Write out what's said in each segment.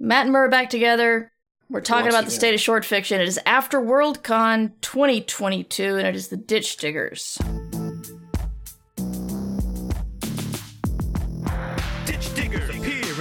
Matt and Mur back together. We're talking Once about the again. state of short fiction. It is after Worldcon 2022, and it is the Ditch Diggers.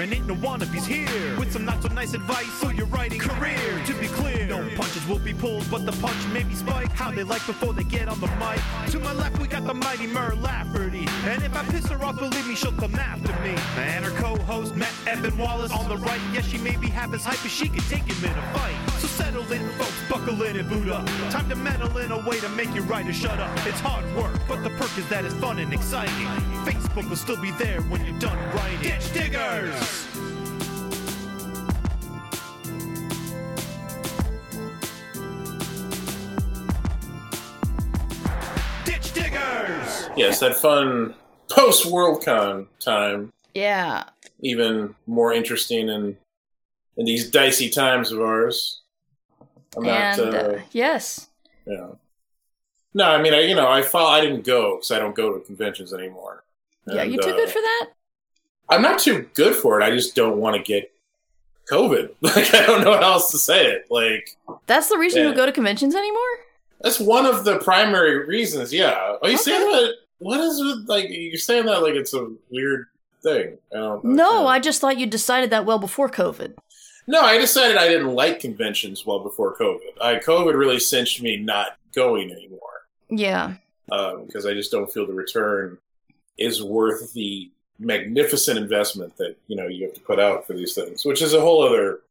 And ain't no wannabes here with some not so nice advice for your writing career. To be clear, no punches will be pulled, but the punch may be spiked. How they like before they get on the mic. To my left, we got the mighty Mur Lafferty, and if I piss her off, believe me, she'll come after me. And her co-host Matt Evan Wallace on the right. Yes, she may be half as hype as she can take him in a fight. So settle in, folks, buckle in and boot up. Time to meddle in a way to make you writer shut up. It's hard work, but the perk is that it's fun and exciting. Facebook will still be there when you're done writing. Ditch diggers. Ditch diggers. Yes, that fun post Worldcon time, Yeah. even more interesting in in these dicey times of ours. I'm and not, uh, uh, yes. yeah. No, I mean, I you know, I follow, I didn't go because I don't go to conventions anymore. Yeah, And, you too uh, good for that? I'm not too good for it. I just don't want to get COVID. Like I don't know how else to say it. Like That's the reason you go to conventions anymore? that's one of the primary reasons. Yeah. Are you saying that? What is it like? You're saying that like it's a weird thing. I. No. I just thought you decided that well before COVID. No, I decided I didn't like conventions well before COVID. I COVID really cinched me not going anymore Yeah. because I just don't feel the return is worth the magnificent investment that you know you have to put out for these things, which is a whole other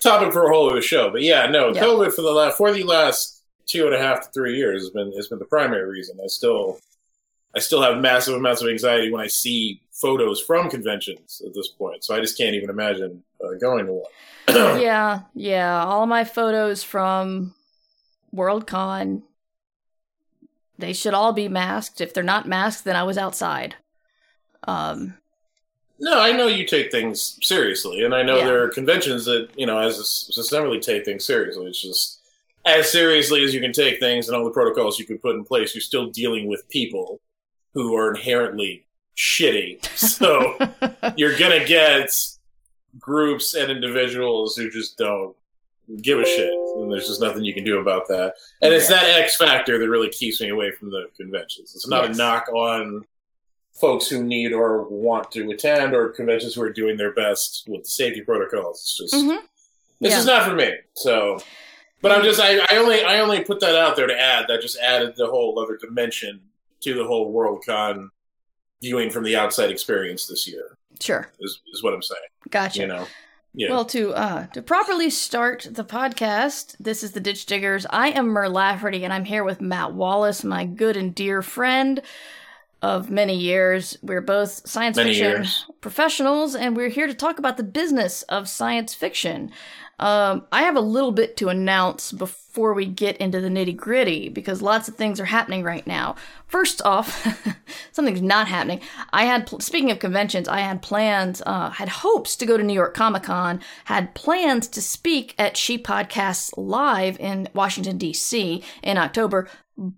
topic for a whole other show. But yeah, no, Yeah. COVID for the last for the last two and a half to three years has been has been the primary reason. I still I still have massive amounts of anxiety when I see photos from conventions at this point, so I just can't even imagine uh, going to one. yeah, yeah. All my photos from Worldcon, they should all be masked. If they're not masked, then I was outside. Um, No, I know you take things seriously, and I know Yeah. there are conventions that you know as systemically take things seriously. It's just as seriously as you can take things and all the protocols you can put in place. You're still dealing with people who are inherently shitty, so you're gonna get groups and individuals who just don't give a shit, and there's just nothing you can do about that. And it's that X factor that really keeps me away from the conventions. It's not Yes. a knock on folks who need or want to attend or conventions who are doing their best with safety protocols. It's just mhm. this Yeah. is not for me. So, but I'm just I, I only I only put that out there to add that just added the whole other dimension to the whole Worldcon viewing from the outside experience this year Sure, is is what I'm saying. gotcha. You know, yeah. Well, to uh to properly start the podcast, this is the Ditch Diggers. I am Mur Lafferty, and I'm here with Matt Wallace, my good and dear friend of many years. We're both science Many fiction years. professionals, and we're here to talk about the business of science fiction. Um, I have a little bit to announce before we get into the nitty gritty because lots of things are happening right now. First off, something's not happening. I had, pl- speaking of conventions, I had plans, uh, had hopes to go to New York Comic Con, had plans to speak at She Podcasts Live in Washington, D.C. in October.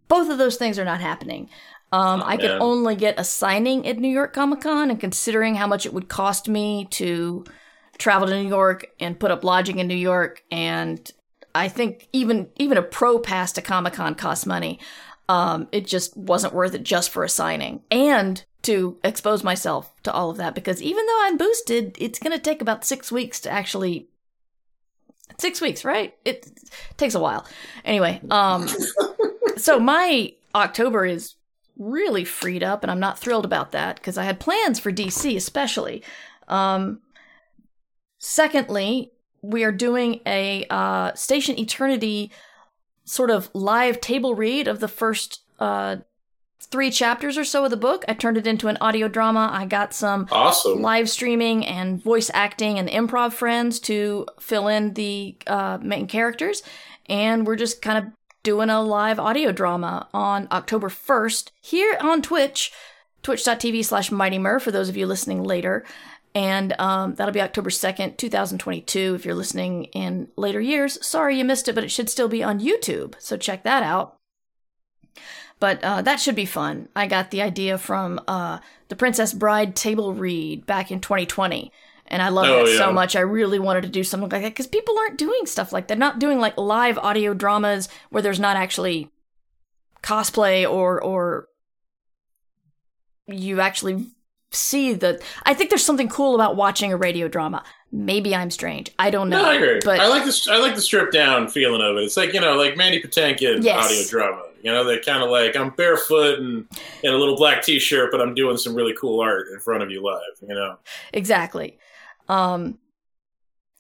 Both of those things are not happening. Um, I could man. only get a signing at New York Comic Con, and considering how much it would cost me to travel to New York and put up lodging in New York, and I think even even a pro pass to Comic Con costs money. Um, it just wasn't worth it just for a signing and to expose myself to all of that because even though I'm boosted, it's going to take about six weeks to actually. Six weeks, right? It takes a while. Anyway, um, so my October is really freed up, and I'm not thrilled about that because I had plans for DC, especially. Um, secondly, we are doing a uh, Station Eternity sort of live table read of the first uh, three chapters or so of the book. I turned it into an audio drama. I got some awesome. live streaming and voice acting and improv friends to fill in the uh, main characters. And we're just kind of doing a live audio drama on October 1st here on Twitch, twitch.tv slash Mighty Mur for those of you listening later. And um, that'll be October 2nd, 2022. If you're listening in later years, sorry you missed it, but it should still be on YouTube. So check that out. But uh, that should be fun. I got the idea from uh, the Princess Bride table read back in 2020. And I love Oh, it yeah. so much. I really wanted to do something like that because people aren't doing stuff like that. Not doing like live audio dramas where there's not actually cosplay or or you actually see the. I think there's something cool about watching a radio drama. Maybe I'm strange. I don't know. No, I agree. But I like this. I like the stripped down feeling of it. It's like you know, like Mandy Patinkin Yes. audio drama. You know, they're kind of like I'm barefoot and in a little black T-shirt, but I'm doing some really cool art in front of you live. You know, Exactly. Um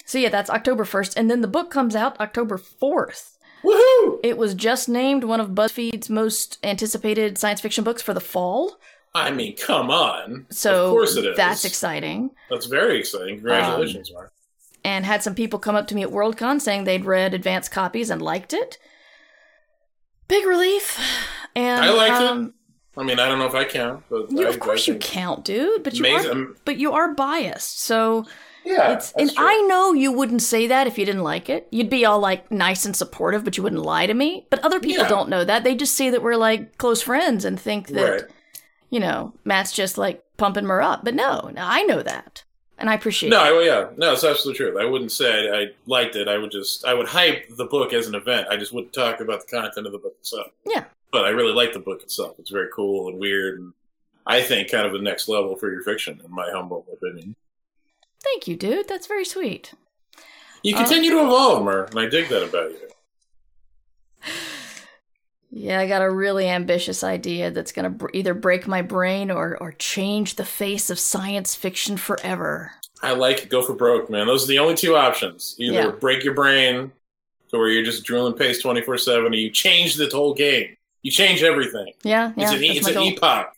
so yeah, that's October 1st and then the book comes out October 4th. woohoo! It was just named one of BuzzFeed's most anticipated science fiction books for the fall. I mean, come on. So of course it is. that's exciting. That's very exciting. Congratulations, Mark. And had some people come up to me at Worldcon saying they'd read advanced copies and liked it. Big relief. And I liked it. I mean, I don't know if I count, but You, I, of course I you count, dude. But you Amazing. are, but you are biased. So Yeah, it's and true. I know you wouldn't say that if you didn't like it. You'd be all like nice and supportive, but you wouldn't lie to me. But other people Yeah. don't know that. They just see that we're like close friends and think that right. you know Matt's just like pumping her up. But no, no, I know that, and I appreciate. No, it. I, yeah, no, it's absolutely true. I wouldn't say I, I liked it. I would just, I would hype the book as an event. I just wouldn't talk about the content of the book itself. Yeah. But I really like the book itself. It's very cool and weird, and I think kind of the next level for your fiction, in my humble opinion. Thank you, dude. That's very sweet. You continue to um, evolve, Mur, and I dig that about you. Yeah, I got a really ambitious idea that's gonna br- either break my brain or or change the face of science fiction forever. I like it. Go for broke, man. Those are the only two options. Either Yeah. break your brain to where you're just drilling paste 24 7, or you change the whole game. You change everything. Yeah, yeah. It's an, it's an epoch.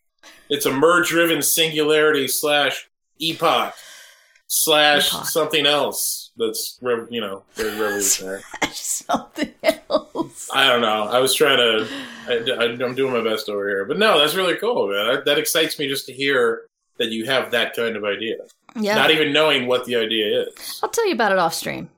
It's a merge-driven singularity slash epoch slash Epoch. something else that's rev- you know very revolutionary. Something else. I don't know. I was trying to. I, am doing my best over here, but no, that's really cool, man. That, that excites me just to hear that you have that kind of idea, Yeah, not even knowing what the idea is. I'll tell you about it off stream.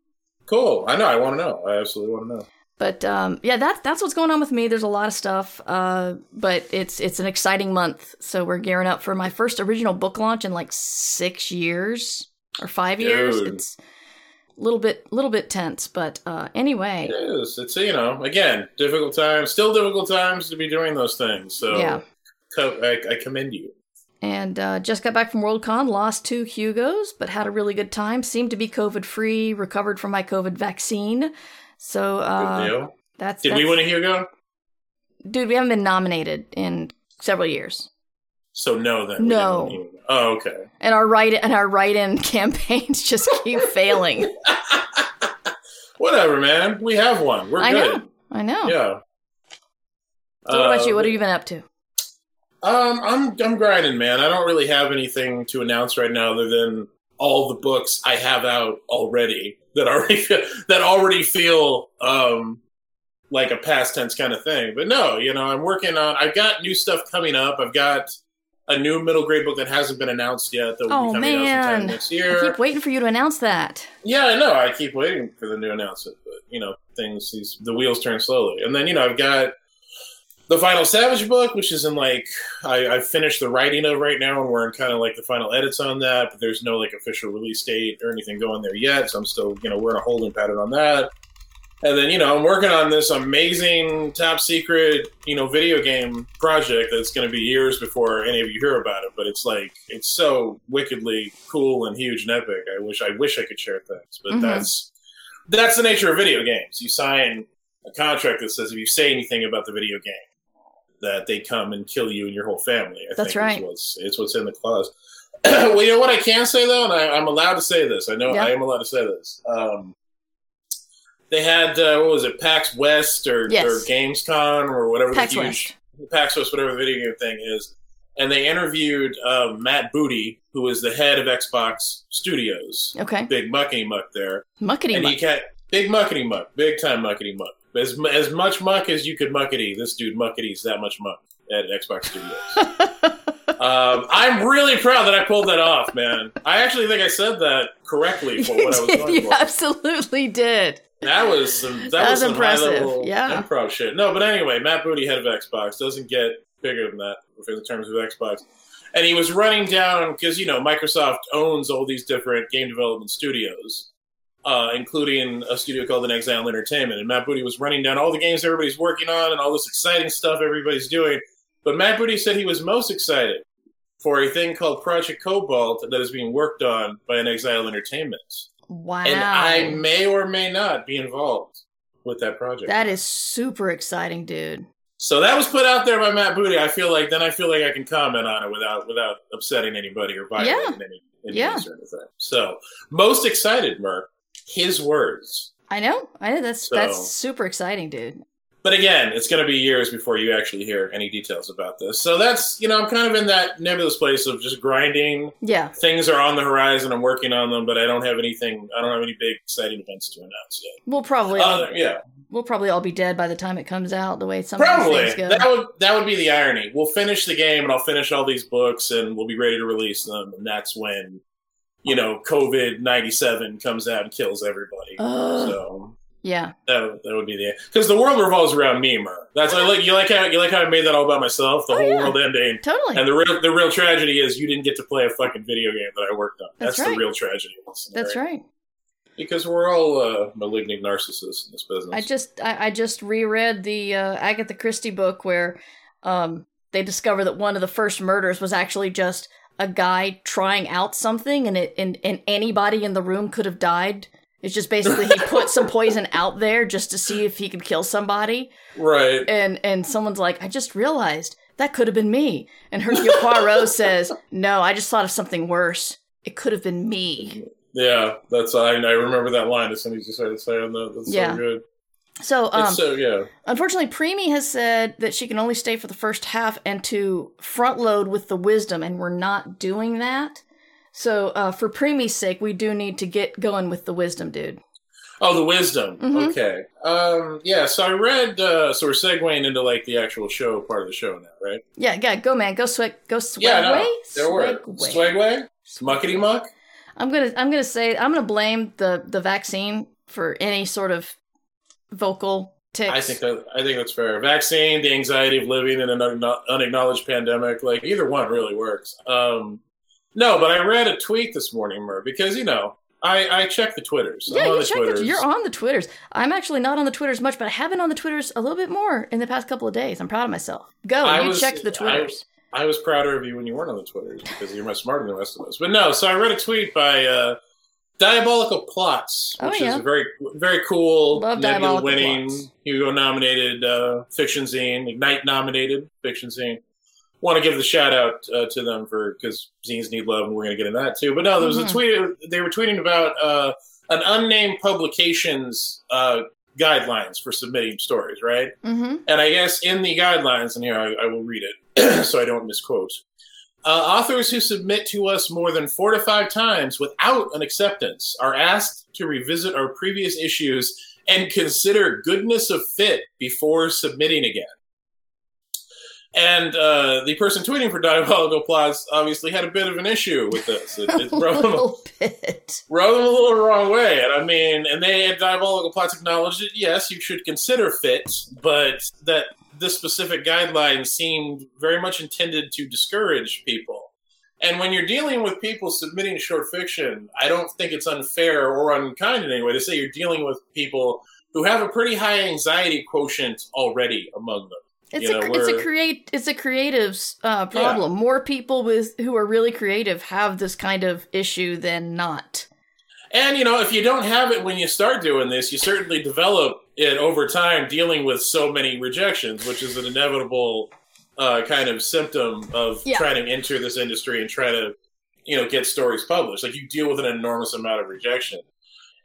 Cool. I know. I want to know. I absolutely want to know. But um, yeah, that's that's what's going on with me. There's a lot of stuff, uh, but it's it's an exciting month. So we're gearing up for my first original book launch in like six years or five years. It's a little bit little bit tense, but uh, anyway, It is. It's you know again difficult times, still difficult times to be doing those things. So Yeah. I, I commend you. and uh, just got back from Worldcon, lost two Hugos, but had a really good time. Seemed to be COVID free, recovered from my COVID vaccine. So uh, that's Did we that's- win a Hugo? dude. We haven't been nominated in several years. So no, then No. didn't win a Hugo. Oh, okay. and our write and our write-in campaigns just keep failing. Whatever, man. We have one. We're I good. know. I know. Yeah. So what about Uh, you? What have you been up to? Um, I'm I'm grinding, man. I don't really have anything to announce right now other than all the books I have out already that already feel, that already feel um like a past tense kind of thing. But no, you know, I'm working on. I've got new stuff coming up. I've got a new middle grade book that hasn't been announced yet that will Oh, be coming out sometime man. next I year. keep waiting for you to announce that. Yeah, I know. I keep waiting for the new announcement, but you know, things these the wheels turn slowly. And then you know, I've got the final Savage book, which is in like I, I've finished the writing of right now, and we're in kind of like the final edits on that. But there's no like official release date or anything going there yet, so I'm still you know we're in a holding pattern on that. And then you know I'm working on this amazing top secret you know video game project that's going to be years before any of you hear about it. But it's like it's so wickedly cool and huge and epic. I wish I wish I could share things, but Mhm. that's that's the nature of video games. You sign a contract that says if you say anything about the video game, that they come and kill you and your whole family. I That's think right. Is what's, it's what's in the clause. well, you know what I can say though, and I, I'm allowed to say this. I know Yeah. I am allowed to say this. Um, they had uh, what was it, PAX West or, Yes. or Gamescom or whatever PAX the West. huge PAX West, whatever the video game thing is, and they interviewed uh, Matt Booty, who is the head of Xbox Studios, Okay. big mucky muck there, Muckety muck. big muckety muck, big time muckety muck. As as much muck as you could muckety, this dude muckety's that much muck at Xbox Studios. um, I'm really proud that I pulled that off, man. I actually think I said that correctly for what I was you going did. for. You absolutely did. That was some that, That was was impressive, yeah. improv shit. No, but anyway, Matt Booty, head of Xbox, doesn't get bigger than that in terms of Xbox. and he was running down because you know Microsoft owns all these different game development studios, uh, including a studio called inXile Entertainment. And Matt Booty was running down all the games everybody's working on and all this exciting stuff everybody's doing. But Matt Booty said he was most excited for a thing called Project Cobalt that is being worked on by inXile Entertainment. Wow. And I may or may not be involved with that project. that is super exciting, dude. So that was put out there by Matt Booty. I feel like then I feel like I can comment on it without without upsetting anybody or violating Yeah. any any Yeah. or anything. So most excited, Merc. His words. I know. I know that's So- that's super exciting, dude. But again, it's going to be years before you actually hear any details about this. So that's you know I'm kind of in that nebulous place of just grinding. Yeah. Things are on the horizon. I'm working on them, but I don't have anything. I don't have any big exciting events to announce yet. We'll probably all, Uh, yeah, we'll probably all be dead by the time it comes out. The way some of these Probably things go. that would that would be the irony. We'll finish the game, and I'll finish all these books, and we'll be ready to release them, and that's when, you know, COVID ninety seven comes out and kills everybody. Ugh. so yeah. that would- that would be the because the world revolves around me, Mur. That's I like you like how you like how I made that all about myself. The Oh, whole yeah. world ending, Totally. and the real the real tragedy is you didn't get to play a fucking video game that I worked on. That's That's, right. the real tragedy. That's right. Because we're all uh, malignant narcissists in this business. I just I, I just reread the uh, Agatha Christie book where um, they discover that one of the first murders was actually just a guy trying out something, and it and, and anybody in the room could have died. It's just basically he put some poison out there just to see if he could kill somebody, right. and and someone's like, I just realized that could have been me, and Hercule Poirot says, No, I just thought of something worse. It could have been me. Yeah, that's I, I remember that line as soon as you started saying that. That's Yeah. so good. So um, so yeah. Unfortunately, Preemie has said that she can only stay for the first half and to front load with the wisdom, and we're not doing that. So, uh, for Preemie's sake, we do need to get going with the wisdom, dude. Oh, the wisdom. Mhm. Okay. Um. Yeah. So I read. Uh, so we're segueing into like the actual show part of the show now, right? Yeah, yeah, go man, go swag, go swagway, Yeah. No. There were. Swagway. Muckety muck. I'm gonna, I'm gonna say, I'm gonna blame the the vaccine for any sort of vocal tics. I think that I think that's fair. Vaccine, the anxiety of living in an unacknowledged pandemic, like either one really works. Um. No, but I read a tweet this morning, Mur, because you know I I check the twitters. Yeah, I'm on you the check twitters. it. You're on the Twitters. I'm actually not on the Twitters much, but I have been on the Twitters a little bit more in the past couple of days. I'm proud of myself. Go, I you was- checked the I- Twitters. I was prouder of you when you weren't on the Twitters because you're much smarter than the rest of us. But no, so I read a tweet by uh, Diabolical Plots, Oh, which yeah. is a very, very cool, Love Nebula winning, Plots. Hugo nominated uh, fiction zine, Ignyte nominated fiction zine. Want to give the shout out uh, to them for because zines need love, and we're going to get into that too. But no, there was Mhm. a tweet they were tweeting about uh, an unnamed publication's uh, guidelines for submitting stories, right? mm-hmm. And I guess in the guidelines, and here I, I will read it so I don't misquote. Uh, authors who submit to us more than four to five times without an acceptance are asked to revisit our previous issues and consider goodness of fit before submitting again. And uh, the person tweeting for Diabolical Plots obviously had a bit of an issue with this. It, it a rubbed them little bit. rubbed them a little wrong way. And I mean, and they had diabolical plots acknowledged that Yes, you should consider fit, but that this specific guideline seemed very much intended to discourage people. And when you're dealing with people submitting short fiction, I don't think it's unfair or unkind in any way to say you're dealing with people who have a pretty high anxiety quotient already among them. It's You a know, it's a create it's a creative's uh, problem. More people with who are really creative have this kind of issue than not. And you know, if you don't have it when you start doing this, you certainly develop it over time dealing with so many rejections, which is an inevitable uh, kind of symptom of Yeah. trying to enter this industry and try to, you know, get stories published. Like you deal with an enormous amount of rejection.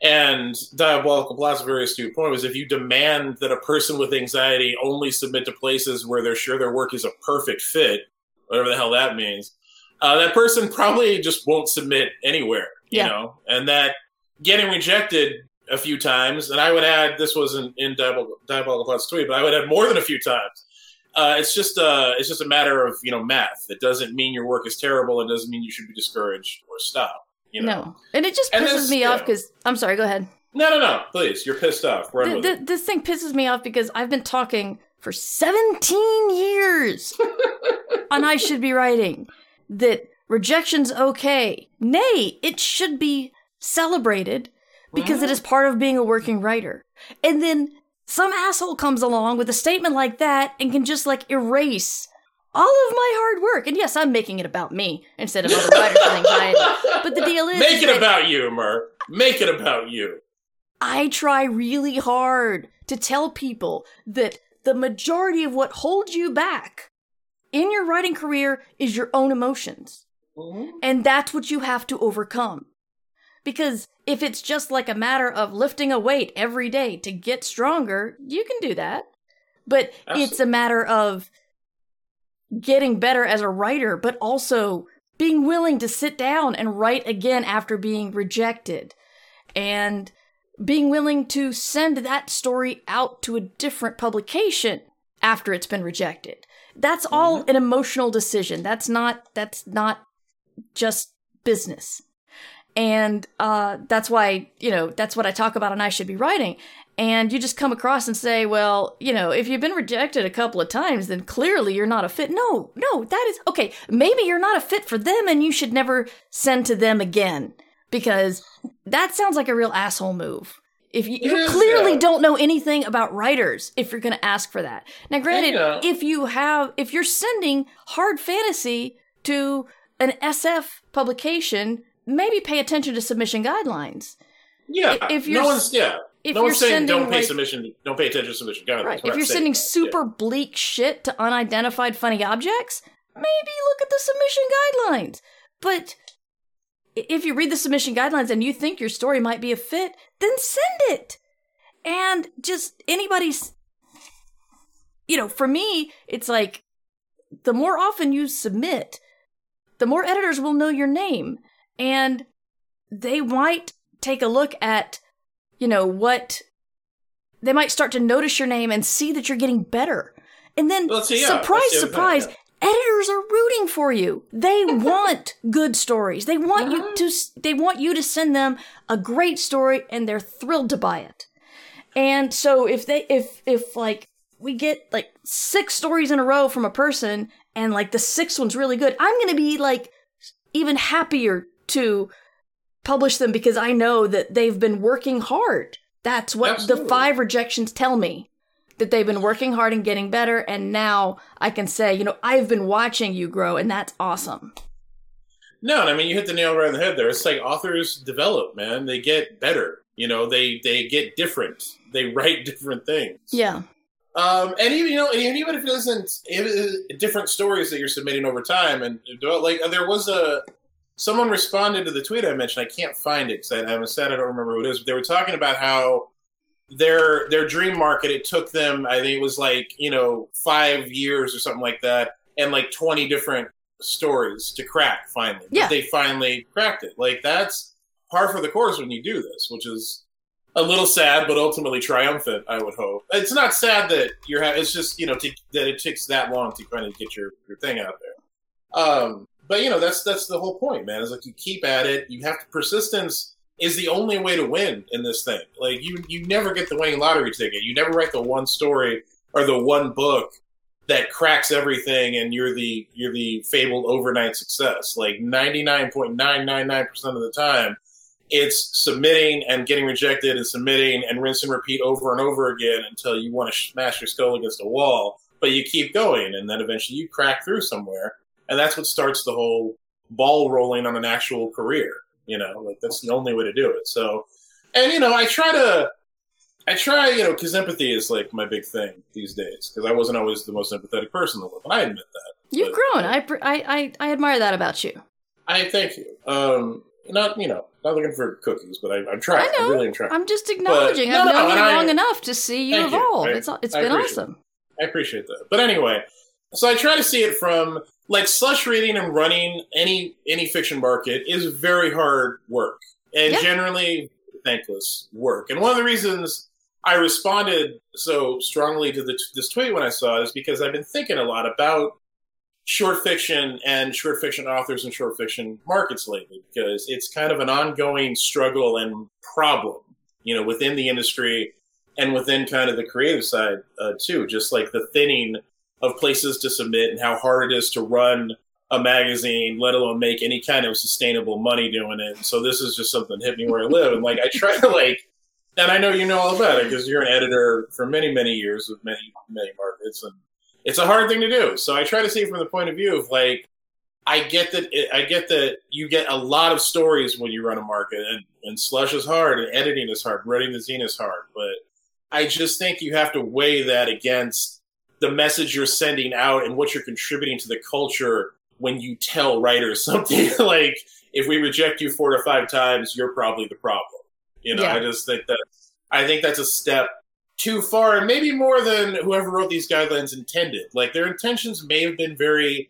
And diabolical plot's very astute point was if you demand that a person with anxiety only submit to places where they're sure their work is a perfect fit, whatever the hell that means, uh, that person probably just won't submit anywhere. You Yeah. know, and that getting rejected a few times, and I would add this wasn't in diabolical, diabolical plot's tweet, but I would add more than a few times. Uh, it's just uh, it's just a matter of you know math. It doesn't mean your work is terrible. It doesn't mean you should be discouraged or stop. You know? No, and it just pisses this- me off because I'm sorry. Go ahead. No, no, no. Please, you're pissed off. Run Th- with th- it. this thing pisses me off because I've been talking for 17 years, and I should be writing. that rejection's okay. Nay, it should be celebrated because it is part of being a working writer. And then some asshole comes along with a statement like that and can just like erase all of my hard work. And yes, I'm making it about me instead of other writers with anxiety. But the deal is, Make is it about you, Mur. Make it about you. I try really hard to tell people that the majority of what holds you back in your writing career is your own emotions. Mm-hmm. And that's what you have to overcome. Because if it's just like a matter of lifting a weight every day to get stronger, you can do that. But it's a matter of getting better as a writer, but also being willing to sit down and write again after being rejected. And being willing to send that story out to a different publication after it's been rejected. That's all mm-hmm. an emotional decision. That's not that's not just business. And uh, that's why, you know, that's what I talk about and I should be writing. And you just come across and say, well, you know, if you've been rejected a couple of times, then clearly you're not a fit. No, no, that is okay. Maybe you're not a fit for them and you should never send to them again because that sounds like a real asshole move. If you, you clearly yeah. don't know anything about writers, if you're going to ask for that. Now, granted, Yeah. if you have, if you're sending hard fantasy to an SF publication, maybe pay attention to submission guidelines. Yeah. If you're no one's yeah. if no one's you're saying don't sending, pay like- submission. Don't pay attention to submission guidelines. Right. We're If you're sending that. super bleak shit to unidentified funny objects, maybe look at the submission guidelines. But if you read the submission guidelines and you think your story might be a fit, then send it. And just anybody's, you know, for me, it's like the more often you submit, the more editors will know your name. And they might take a look at, you know, what they might start to notice your name and see that you're getting better. And then, Well, see, yeah, surprise, that's the other surprise, editors are rooting for you. They want good stories. They want you Uh-huh. to. They want you to send them a great story, and they're thrilled to buy it. And so, if they, if if like we get like six stories in a row from a person, and like the sixth one's really good, I'm gonna be like even happier to publish them because I know that they've been working hard. That's what the five rejections tell me. That they've been working hard and getting better, and now I can say, you know, I've been watching you grow, and that's awesome. No, and I mean you hit the nail right on the head there. It's like authors develop, man. They get better. You know, they they get different. They write different things. Yeah. Um, and even you know, and even if it isn't different stories that you're submitting over time, and like there was a someone responded to the tweet I mentioned. I can't find it because I'm sad I don't remember who it is. But they were talking about how their their dream market it took them. I think it was like you know five years or something like that, and like 20 different stories to crack finally. Yeah. they finally cracked it. Like that's par for the course when you do this, which is a little sad, but ultimately triumphant. I would hope. It's not sad that you're. Ha- it's just you know to, that it takes that long to kind of get your your thing out there. Um, but you know that's that's the whole point, man. Is like you keep at it. You have to persistence is the only way to win in this thing. Like you you never get the winning lottery ticket. You never write the one story or the one book that cracks everything and you're the you're the fabled overnight success. Like 99.999% of the time it's submitting and getting rejected and submitting and rinse and repeat over and over again until you want to smash your skull against a wall, but you keep going and then eventually you crack through somewhere. And that's what starts the whole ball rolling on an actual career. You know, like that's the only way to do it. So, and you know, I try to, I try, you know, because empathy is like my big thing these days. Because I wasn't always the most empathetic person in the world, and I admit that. You've But- grown. I, I, I, I admire that about you. I thank you. Um, not you know, not looking for cookies, but I, I'm trying. I know. I really am trying. I'm just acknowledging. no, I've no, known and you I- long enough to see you Thank you. evolve. I- it's it's been awesome. I appreciate that. But anyway, so I try to see it from like slush reading and running any any fiction market is very hard work and Yeah. generally thankless work. And one of the reasons I responded so strongly to the, this tweet when I saw it is because I've been thinking a lot about short fiction and short fiction authors and short fiction markets lately because it's kind of an ongoing struggle and problem, you know, within the industry and within kind of the creative side uh, too. Just like the thinning of places to submit and how hard it is to run a magazine, let alone make any kind of sustainable money doing it. So this is just something hit me where I live, and like I try to like, and I know you know all about it because you're an editor for many many years with many many markets, and it's a hard thing to do. So I try to see it from the point of view of like. I get that. I get that you get a lot of stories when you run a market, and, and slush is hard, and editing is hard, writing the zine is hard. But I just think you have to weigh that against the message you're sending out and what you're contributing to the culture when you tell writers something like if we reject you four to five times you're probably the problem you know Yeah. i just think that i think that's a step too far and maybe more than whoever wrote these guidelines intended like their intentions may have been very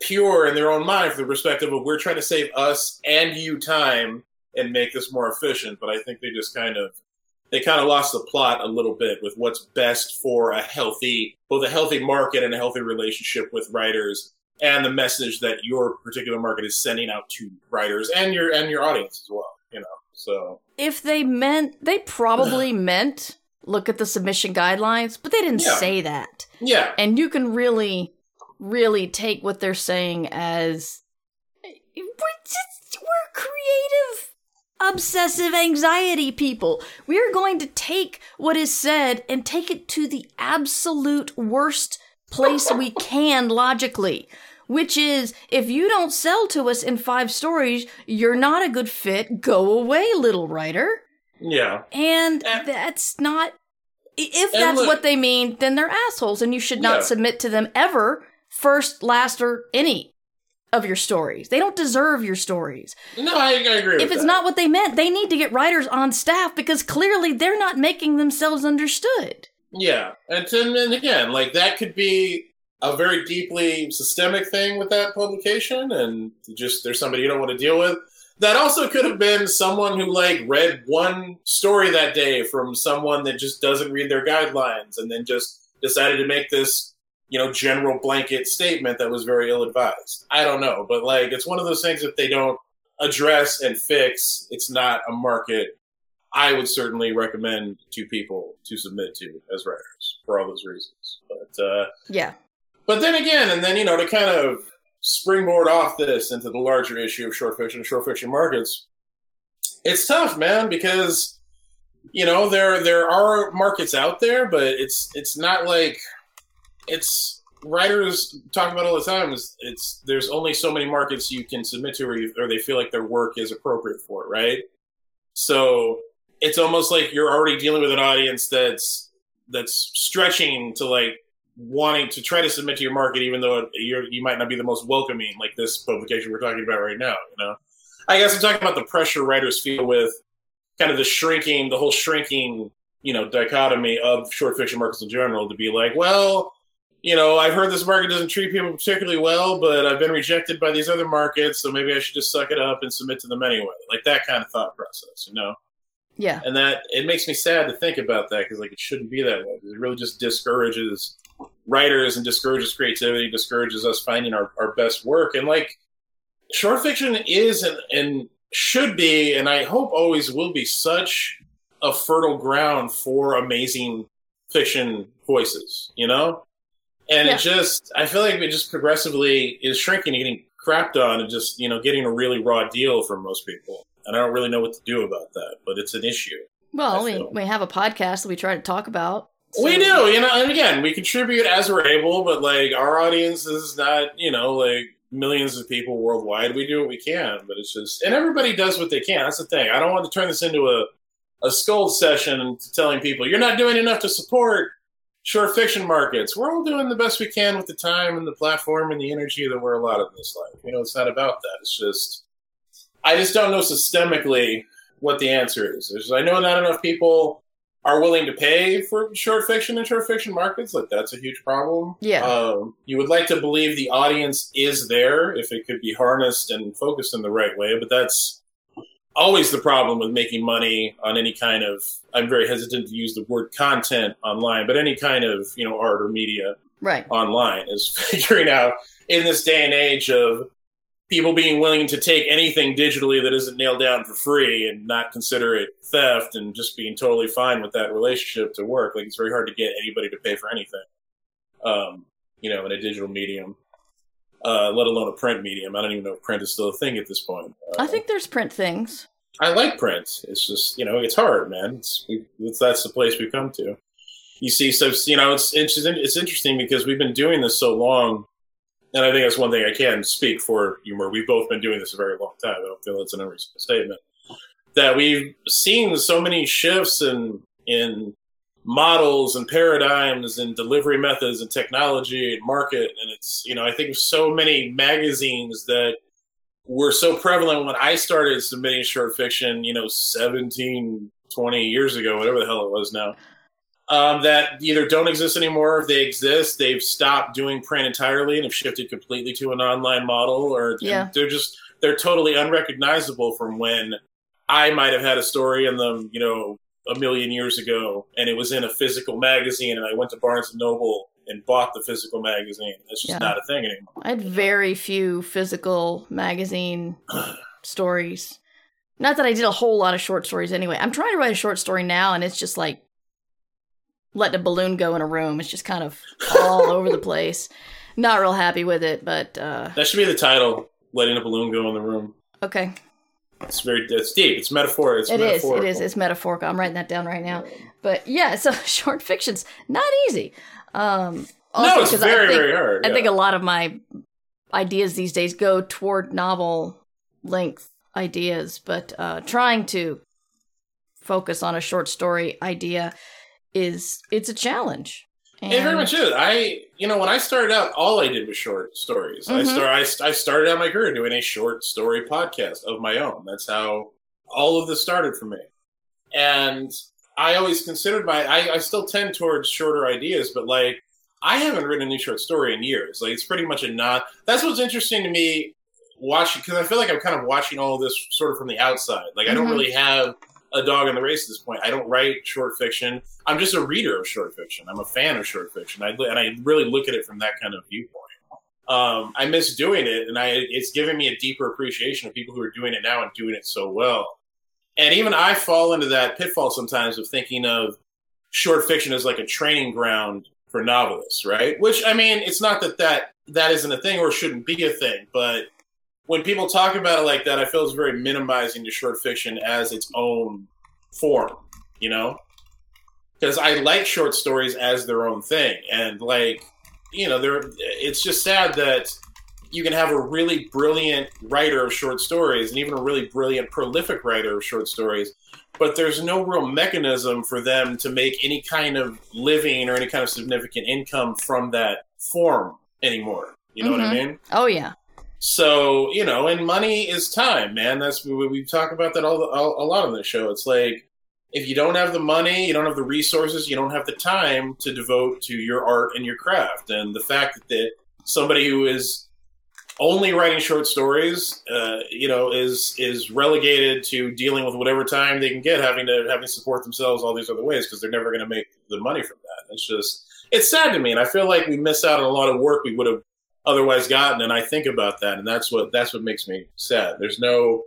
pure in their own mind from the perspective of we're trying to save us and you time and make this more efficient but i think they just kind of they kind of lost the plot a little bit with what's best for a healthy both a healthy market and a healthy relationship with writers and the message that your particular market is sending out to writers and your and your audience as well you know so If they meant, they probably meant look at the submission guidelines, but they didn't Yeah. say that. yeah And you can really, really take what they're saying as we're just we're creative, obsessive anxiety people. We are going to take what is said and take it to the absolute worst place we can logically. Which is, if you don't sell to us in five stories, you're not a good fit. Go away, little writer. yeah And And- that's not. If that's look- what they mean, then they're assholes, and you should not Yeah. submit to them ever, first, last, or any of your stories. They don't deserve your stories. no i, I agree with If it's that. not what they meant, they need to get writers on staff because clearly they're not making themselves understood. Yeah, and then and again, like that could be a very deeply systemic thing with that publication, and just there's somebody you don't want to deal with. That also could have been someone who like read one story that day from someone that just doesn't read their guidelines, and then just decided to make this you know general blanket statement that was very ill advised. I don't know, but like it's one of those things that they don't address and fix. It's not a market I would certainly recommend to people to submit to as writers for all those reasons. But uh, Yeah. but then again, and then you know to kind of springboard off this into the larger issue of short fiction and short fiction markets, it's tough, man, because you know there there are markets out there, but it's it's not like it's writers talk about all the time is it's there's only so many markets you can submit to or, you, or they feel like their work is appropriate for right? So it's almost like you're already dealing with an audience that's that's stretching to like wanting to try to submit to your market even though you're, you might not be the most welcoming like this publication we're talking about right now you know? I guess i'm talking about the pressure writers feel with kind of the shrinking the whole shrinking you know dichotomy of short fiction markets in general to be like well you know, I've heard this market doesn't treat people particularly well, but I've been rejected by these other markets, so maybe I should just suck it up and submit to them anyway. Like that kind of thought process, you know? Yeah. And that, it makes me sad to think about that because, like, it shouldn't be that way. It really just discourages writers and discourages creativity, discourages us finding our, our best work. And, like, short fiction is and, and should be, and I hope always will be, such a fertile ground for amazing fiction voices, you know? And Yeah. it just, I feel like it just progressively is shrinking and getting crapped on and just, you know, getting a really raw deal from most people. And I don't really know what to do about that, but it's an issue. Well, we, we have a podcast that we try to talk about. We do, you know, and again, we contribute as we're able, but like our audience is not, you know, like millions of people worldwide. We do what we can, but it's just, and everybody does what they can. That's the thing. I don't want to turn this into a, a scold session telling people you're not doing enough to support short fiction markets. We're all doing the best we can with the time and the platform and the energy that we're allotted in this life. You know, it's not about that. It's just, I just don't know systemically what the answer is. There's, I know not enough people are willing to pay for short fiction and short fiction markets. Like that's a huge problem. Yeah. Um, you would like to believe the audience is there if it could be harnessed and focused in the right way, but that's always the problem with making money on any kind of. I'm very hesitant to use the word content online, but any kind of you know art or media Right. online is figuring out in this day and age of people being willing to take anything digitally that isn't nailed down for free and not consider it theft and just being totally fine with that relationship to work. Like it's very hard to get anybody to pay for anything, um, you know, in a digital medium. Uh, let alone a print medium. I don't even know if print is still a thing at this point. Uh, I think there's print things. I like print. It's just you know it's hard, man. It's, it's that's the place we've come to. You see, so you know it's it's it's interesting because we've been doing this so long, and I think that's one thing I can speak for humor. We've both been doing this a very long time. I don't feel it's an unreasonable statement that we've seen so many shifts in in models and paradigms and delivery methods and technology and market and it's you know i think so many magazines that were so prevalent when i started submitting short fiction you know 17 20 years ago whatever the hell it was now um, that either don't exist anymore if they exist they've stopped doing print entirely and have shifted completely to an online model or Yeah. they're just they're totally unrecognizable from when i might have had a story in them you know a million years ago and it was in a physical magazine and I went to Barnes and Noble and bought the physical magazine. That's just Yeah. not a thing anymore. I had very few physical magazine stories. Not that I did a whole lot of short stories anyway. I'm trying to write a short story now, and it's just like letting a balloon go in a room. It's just kind of all over the place. Not real happy with it, but uh, That should be the title, letting a balloon go in the room. okay. It's very it's deep. It's metaphor. It's It is. It metaphorical. It's metaphorical. I'm writing that down right now. But yeah, so short fiction's not easy. Um, also no, it's very, I think, very hard. I think a lot of my ideas these days go toward novel length ideas, but uh, trying to focus on a short story idea is it's a challenge. And It very much is. I, you know, when I started out, all I did was short stories. I Mhm. start, I, I started out my career doing a short story podcast of my own. That's how all of this started for me. And I always considered my, I, I still tend towards shorter ideas, but like, I haven't written a new short story in years. Like, it's pretty much a not. That's what's interesting to me watching, because I feel like I'm kind of watching all of this sort of from the outside. Like, I don't Mhm. really have a dog in the race at this point. I don't write short fiction. I'm just a reader of short fiction. I'm a fan of short fiction. I, and I really look at it from that kind of viewpoint. Um, I miss doing it, and I it's given me a deeper appreciation of people who are doing it now and doing it so well. And even I fall into that pitfall sometimes of thinking of short fiction as like a training ground for novelists, right? Which I mean, it's not that that that isn't a thing or shouldn't be a thing, but when people talk about it like that, I feel it's very minimizing to short fiction as its own form, you know? Because I like short stories as their own thing, and like, you know, there. It's just sad that you can have a really brilliant writer of short stories, and even a really brilliant, prolific writer of short stories, but there's no real mechanism for them to make any kind of living or any kind of significant income from that form anymore. You know what I Mhm. mean? oh yeah, So you know, and money is time, man. That's we, we talk about that all, all a lot on the show. It's like if you don't have the money, you don't have the resources, you don't have the time to devote to your art and your craft. And the fact that somebody who is only writing short stories, uh, you know, is is relegated to dealing with whatever time they can get, having to having to support themselves all these other ways because they're never going to make the money from that. It's just it's sad to me, and I feel like we miss out on a lot of work we would have otherwise gotten. And I think about that, and that's what that's what makes me sad. There's no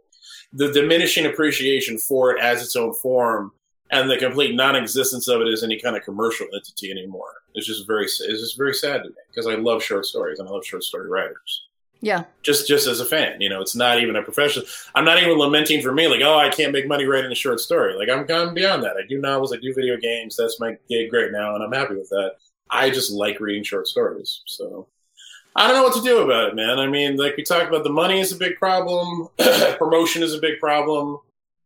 the diminishing appreciation for it as its own form, and the complete non-existence of it as any kind of commercial entity anymore. It's just very it's just very sad to me because I love short stories and I love short story writers yeah, just just as a fan. You know, it's not even a professional. I'm not even lamenting for me, like, oh, I can't make money writing a short story. Like, I'm gone beyond that. I do novels, I do video games. That's my gig right now, and I'm happy with that. I just like reading short stories. So I don't know what to do about it, man. I mean, like we talked about, the money is a big problem. Promotion is a big problem.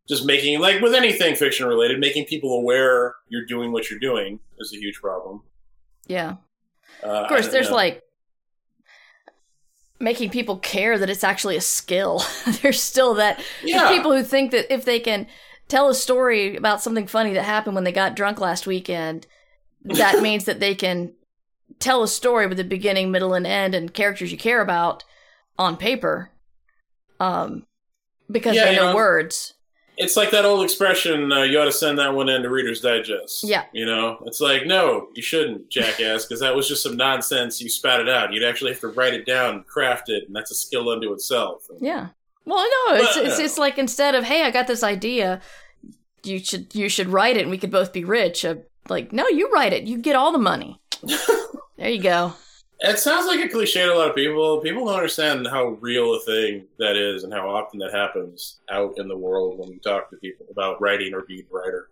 Just making, like with anything fiction related, making people aware you're doing what you're doing is a huge problem. yeah. Uh, Of course, there's know. like making people care that it's actually a skill. there's still that there's Yeah. people who think that if they can tell a story about something funny that happened when they got drunk last weekend, that means that they can tell a story with a beginning, middle, and end and characters you care about on paper. Um, because Yeah, they know know, words. it's like that old expression uh, you ought to send that one in to reader's digest Yeah. you know it's like no you shouldn't jackass because that was just some nonsense you spat it out you'd actually have to write it down craft it and that's a skill unto itself Yeah. Well, no, it's, Well, it's it's like instead of hey, I got this idea, you should you should write it and we could both be rich. Uh, like no, you write it, you get all the money. there you go. It sounds like a cliche to a lot of people. People don't understand how real a thing that is and how often that happens out in the world when you talk to people about writing or being a writer.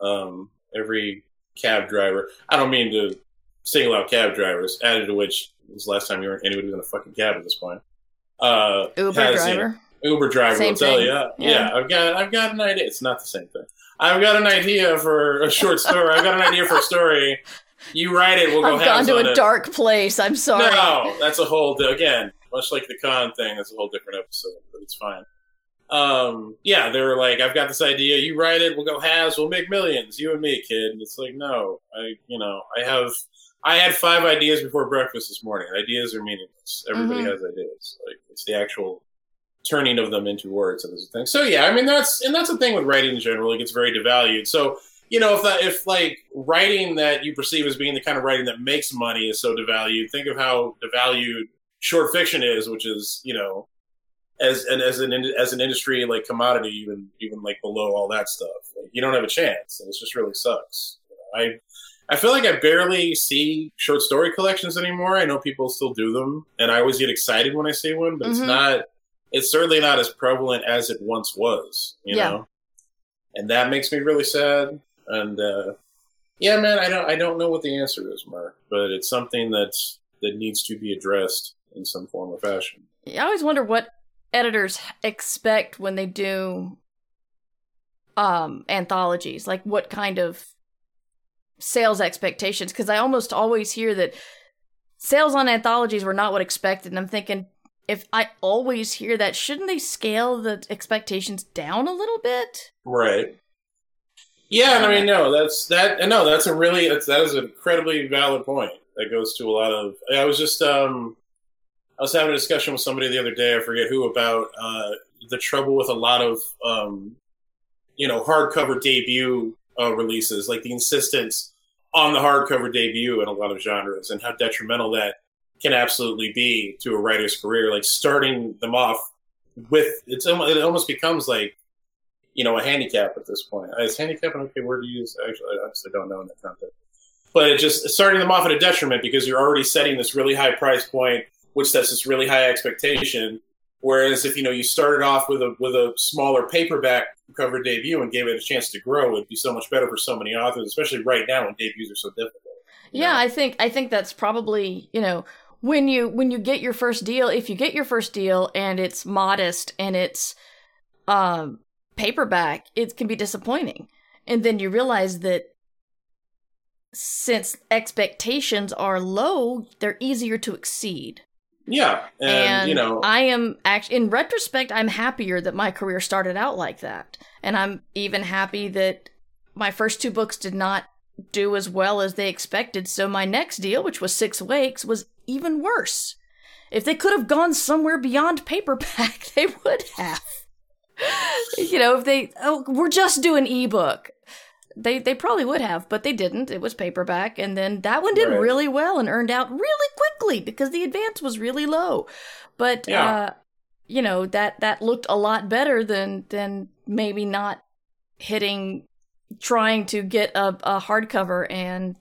Um, every cab driver, I don't mean to single out cab drivers, added to which was the last time you were anybody was in a fucking cab at this point. Uh, Uber has, you know, driver. Uber driver Same will tell you. Yeah, Yeah. yeah, I've got I've got an idea. It's not the same thing. I've got an idea for a short story. I've got an idea for a story. You write it. We'll go I've gone to a it. dark place. I'm sorry. No, that's a whole again, much like the con thing. That's a whole different episode, but it's fine. Um, yeah, they were like, "I've got this idea. You write it. We'll go halves. We'll make millions. You and me, kid." And it's like, no, I, you know, I have, I had five ideas before breakfast this morning. Ideas are meaningless. Everybody Mhm. has ideas. Like it's the actual turning of them into words that is the thing. So yeah, I mean that's and that's the thing with writing in general. It gets very devalued. So you know, if that if like writing that you perceive as being the kind of writing that makes money is so devalued, think of how devalued short fiction is, which is you know, as and as an as an industry like commodity, even even like below all that stuff, like, you don't have a chance, and it just really sucks. I I feel like I barely see short story collections anymore. I know people still do them, and I always get excited when I see one, but it's Mhm. not. It's certainly not as prevalent as it once was. You Yeah. know, and that makes me really sad. And uh, yeah, man, I don't I don't know what the answer is, Mark, but it's something that that needs to be addressed in some form or fashion. I always wonder what editors expect when they do um anthologies. Like what kind of sales expectations because I almost always hear that sales on anthologies were not what expected and I'm thinking if I always hear that shouldn't they scale the expectations down a little bit? Right. Yeah, and I mean, no, that's that. No, that's a really that's, that is an incredibly valid point. That goes to a lot of. I was just um, I was having a discussion with somebody the other day. I forget who about uh, the trouble with a lot of um, you know, hardcover debut uh, releases, like the insistence on the hardcover debut in a lot of genres, and how detrimental that can absolutely be to a writer's career. Like starting them off with it's it almost becomes like you know a handicap at this point. Is handicap an okay word to use? Actually, I don't know in that context. But it just starting them off at a detriment because you're already setting this really high price point, which sets this really high expectation. Whereas if you know you started off with a with a smaller paperback cover debut and gave it a chance to grow, it'd be so much better for so many authors, especially right now when debuts are so difficult. Yeah, know? I think I think that's probably, you know, when you when you get your first deal, if you get your first deal and it's modest and it's um paperback, it can be disappointing. And then you realize that since expectations are low, they're easier to exceed. yeah, and, you know, I am actually in retrospect, I'm happier that my career started out like that, and I'm even happy that my first two books did not do as well as they expected. So my next deal, which was Six Wakes, was even worse. If they could have gone somewhere beyond paperback, they would have. you know, if they oh, we're just doing ebook. They they probably would have, but they didn't. It was paperback, and then that one did Right. really well and earned out really quickly because the advance was really low. But Yeah. uh, you know that that looked a lot better than than maybe not hitting, trying to get a, a hardcover and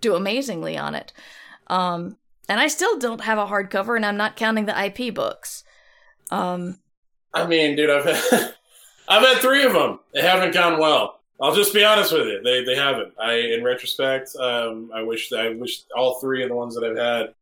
do amazingly on it. Um, and I still don't have a hardcover, and I'm not counting the IP books. Um, I mean, dude, I've had, I've had three of them. They haven't gone well. I'll just be honest with you. They they haven't. I, in retrospect, um, I wish I wish all three of the ones that I've had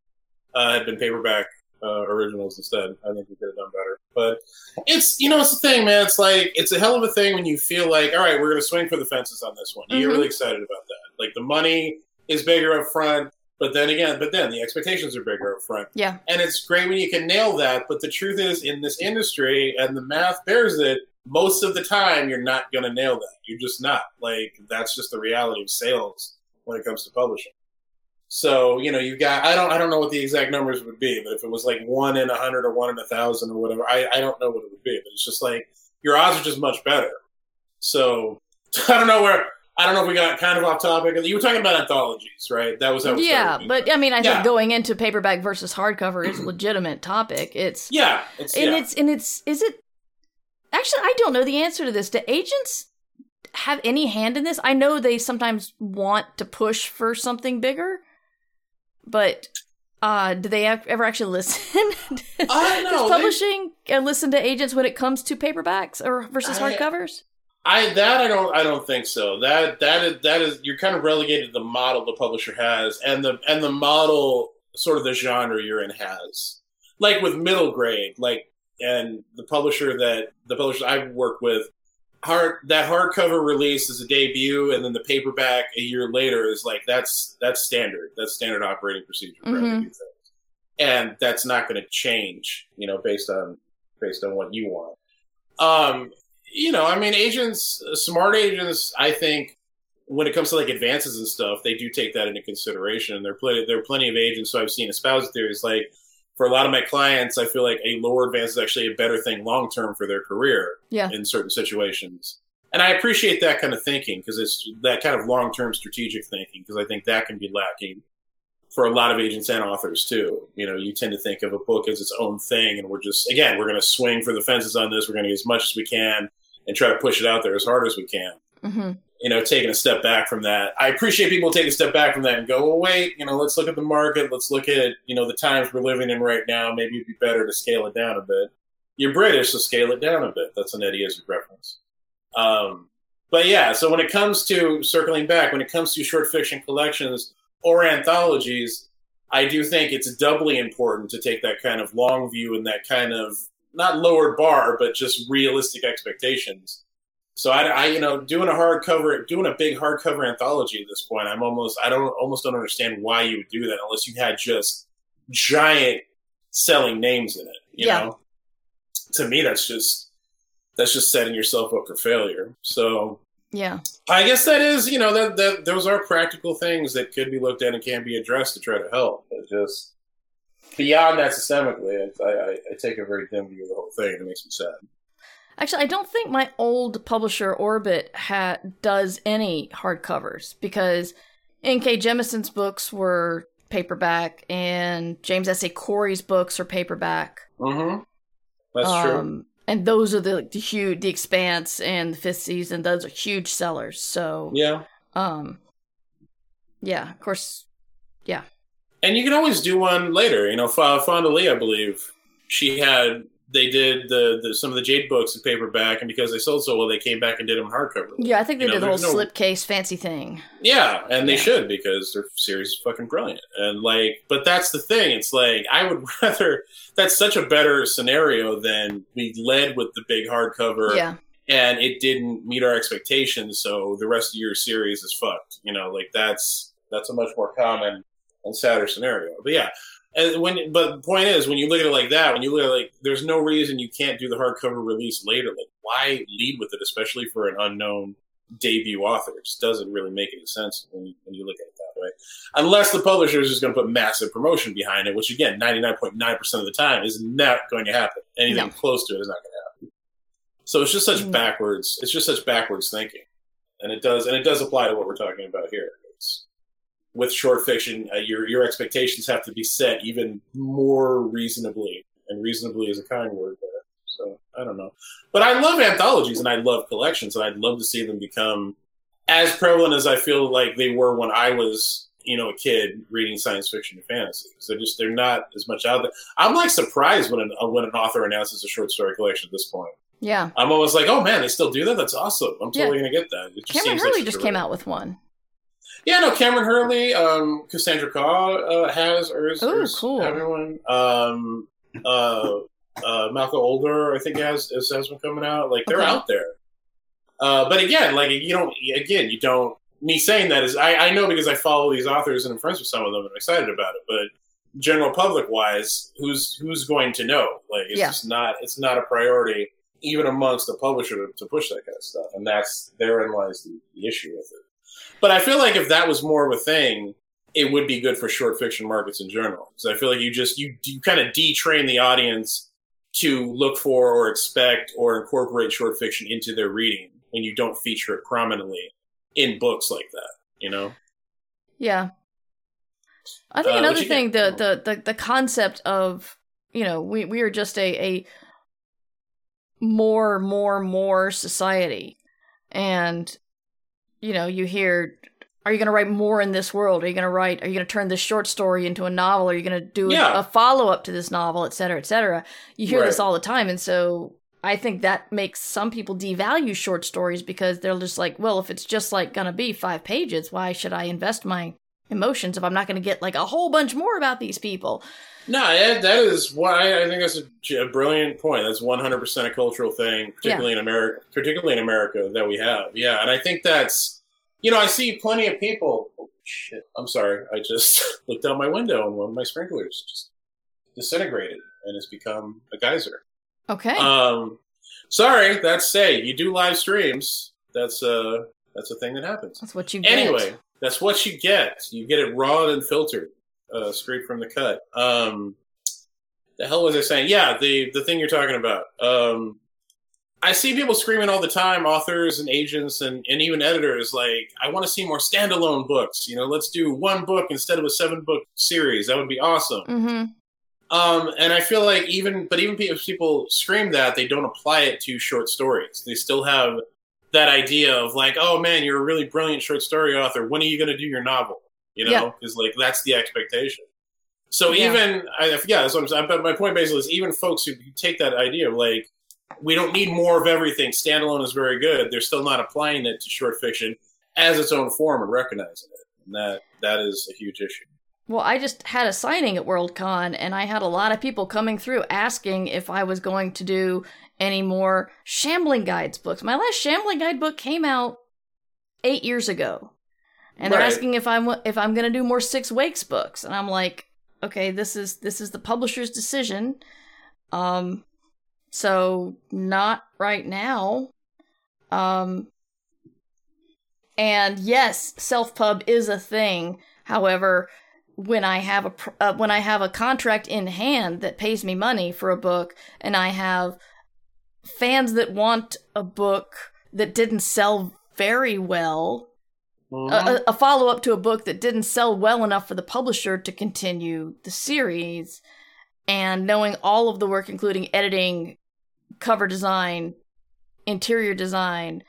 uh, had been paperback uh, originals instead. I think we could have done better. But it's you know it's the thing, man. It's like it's a hell of a thing when you feel like, all right, we're going to swing for the fences on this one. You get Mhm. really excited about that. Like the money is bigger up front, but then again, but then the expectations are bigger up front yeah, and it's great when you can nail that. But the truth is, in this industry, and the math bears it, most of the time you're not going to nail that. You're just not. Like that's just the reality of sales when it comes to publishing. So you know, you've got I don't I don't know what the exact numbers would be, but if it was like one in a hundred or one in a thousand or whatever, I I don't know what it would be. But it's just like your odds are just much better. So I don't know where. I don't know if we got kind of off topic. You were talking about anthologies, right? That was how yeah. But I mean, I Yeah. think going into paperback versus hardcover is a legitimate topic. It's yeah, it's, and yeah. it's and it's is it actually I don't know the answer to this. Do agents have any hand in this? I know they sometimes want to push for something bigger, but Uh, do they ever actually listen? I know, Does they- publishing uh, listen to agents when it comes to paperbacks or versus hardcovers? I that I don't I don't think so. That that is that is you're kind of relegated to the model the publisher has and the and the model sort of the genre you're in has. Like with middle grade, like and the publisher that the publisher I've worked with, hard that hardcover release is a debut and then the paperback a year later is like that's that's standard. That's standard operating procedure for Mhm. every new thing. And that's not gonna change, you know, based on based on what you want. Um, you know, I mean, agents, smart agents, I think when it comes to like advances and stuff, they do take that into consideration. There are plenty, there are plenty of agents who I've seen espouse theories like for a lot of my clients, I feel like a lower advance is actually a better thing long term for their career Yeah. in certain situations. And I appreciate that kind of thinking because it's that kind of long term strategic thinking because I think that can be lacking for a lot of agents and authors too. You know, you tend to think of a book as its own thing, and we're just again we're going to swing for the fences on this. We're going to get as much as we can and try to push it out there as hard as we can. hmm You know, taking a step back from that. I appreciate people taking a step back from that and go, well, wait, you know, let's look at the market. Let's look at you know the times we're living in right now. Maybe it'd be better to scale it down a bit. You're British, so scale it down a bit. That's an Eddie Izzard reference. Um, but yeah, so when it comes to circling back, when it comes to short fiction collections or anthologies, I do think it's doubly important to take that kind of long view and that kind of not lowered bar, but just realistic expectations. So I, I, you know, doing a hardcover, doing a big hardcover anthology at this point, I'm almost, I don't, almost don't understand why you would do that unless you had just giant selling names in it. You Yeah. know, to me, that's just, that's just setting yourself up for failure. So Yeah. I guess that is, you know, that, that those are practical things that could be looked at and can be addressed to try to help. But just beyond that, systemically, I, I, I take a very dim view of the whole thing, and it makes me sad. Actually, I don't think my old publisher Orbit ha- does any hardcovers because N.K. Jemisin's books were paperback and James S. A. Corey's books are paperback. Mm-hmm. That's true. Um, and those are the, the huge, The Expanse and the fifth season. Those are huge sellers. So, Yeah. um, yeah, of course, yeah, And you can always do one later. You know, Fa- uh, Fonda Lee, I believe, she had they did the, the some of the Jade books in paperback, and because they sold so well, they came back and did them in hardcover. yeah. I think they You know, did the whole no- slipcase fancy thing. Yeah, and they should because their series is fucking brilliant. And like, but that's the thing. It's like I would rather. That's such a better scenario than we led with the big hardcover, Yeah, and it didn't meet our expectations. So the rest of your series is fucked. You know, like that's that's a much more common and sadder scenario. But yeah. And when, but the point is, when you look at it like that, when you look at it like, there's no reason you can't do the hardcover release later. Like, why lead with it, especially for an unknown debut author. It just doesn't really make any sense when you, when you look at it that way. Unless the publisher is just going to put massive promotion behind it, which again, 99.9% of the time is not going to happen. Anything No. close to it is not going to happen. So it's just such No. backwards, it's just such backwards thinking. And it does, and it does apply to what we're talking about here. With short fiction, uh, your, your expectations have to be set even more reasonably. And reasonably is a kind word there. So I don't know. But I love anthologies and I love collections, and I'd love to see them become as prevalent as I feel like they were when I was, you know, a kid reading science fiction and fantasy. So just they're not as much out there. I'm like surprised when an uh, when an author announces a short story collection at this point. yeah. I'm almost like, oh man, they still do that. That's awesome. I'm totally Yeah. gonna get that. It just Kameron seems like Hurley such just came out with one. Yeah, no, Kameron Hurley, um, Cassandra Khaw uh, has or is, Ooh, or cool. having one. Um, uh, uh, Malcolm Older, I think has has has one coming out. Like they're Okay. out there. Uh, but again, like you don't. Again, you don't. Me saying that is, I, I know because I follow these authors and I'm friends with some of them and I'm excited about it. But general public wise, who's who's going to know? Like it's Yeah. just not. It's not a priority even amongst the publisher to, to push that kind of stuff, and that's therein lies the, the issue with it. But I feel like if that was more of a thing, it would be good for short fiction markets in general. Because I feel like you just you you kind of detrain the audience to look for or expect or incorporate short fiction into their reading when you don't feature it prominently in books like that. You know? Yeah. I think Uh, another thing, the, the the the concept of you know we we are just a a more more more society, and you know you hear are you going to write more in this world? Are you going to write? Are you going to turn this short story into a novel? Are you going to do Yeah. a, a follow up to this novel, et cetera, et cetera? You hear this all the time, and so I think that makes some people devalue short stories because they're just like, well, if it's just like going to be five pages, why should I invest my emotions if I'm not going to get like a whole bunch more about these people? No, that, that is why I think that's a, a brilliant point. That's one hundred percent a cultural thing, particularly in America. Particularly in America that we have, yeah. And I think that's, you know, I see plenty of people. Oh, shit, I'm sorry. I just looked out my window and one of my sprinklers just disintegrated and has become a geyser. Okay. Um, sorry, that's say you do live streams. That's uh that's a thing that happens. That's what you get. Anyway, that's what you get. You get it raw and filtered, uh, straight from the cut. Um, the hell was I saying? Yeah, the the thing you're talking about. Um, I see people screaming all the time, authors and agents and, and even editors, like, I want to see more standalone books. You know, let's do one book instead of a seven book series. That would be awesome. Mm-hmm. Um, and I feel like even, but even if people scream that, they don't apply it to short stories. They still have that idea of like, oh man, you're a really brilliant short story author. When are you going to do your novel? You know, because like that's the expectation. So Yeah. even, I, yeah, that's what I'm saying. But my point basically is even folks who take that idea like, we don't need more of everything. Standalone is very good. They're still not applying it to short fiction as its own form and recognizing it. And that that is a huge issue. Well, I just had a signing at Worldcon, and I had a lot of people coming through asking if I was going to do any more Shambling Guides books. My last Shambling Guide book came out eight years ago, and they're asking if I'm if I'm going to do more Six Wakes books, and I'm like, okay, this is this is the publisher's decision. Um, so not right now. Um, and yes, self pub is a thing. However, when I have a pr- uh, when I have a contract in hand that pays me money for a book, and I have fans that want a book that didn't sell very well, a, a follow up to a book that didn't sell well enough for the publisher to continue the series, and knowing all of the work, including editing, cover design, interior design,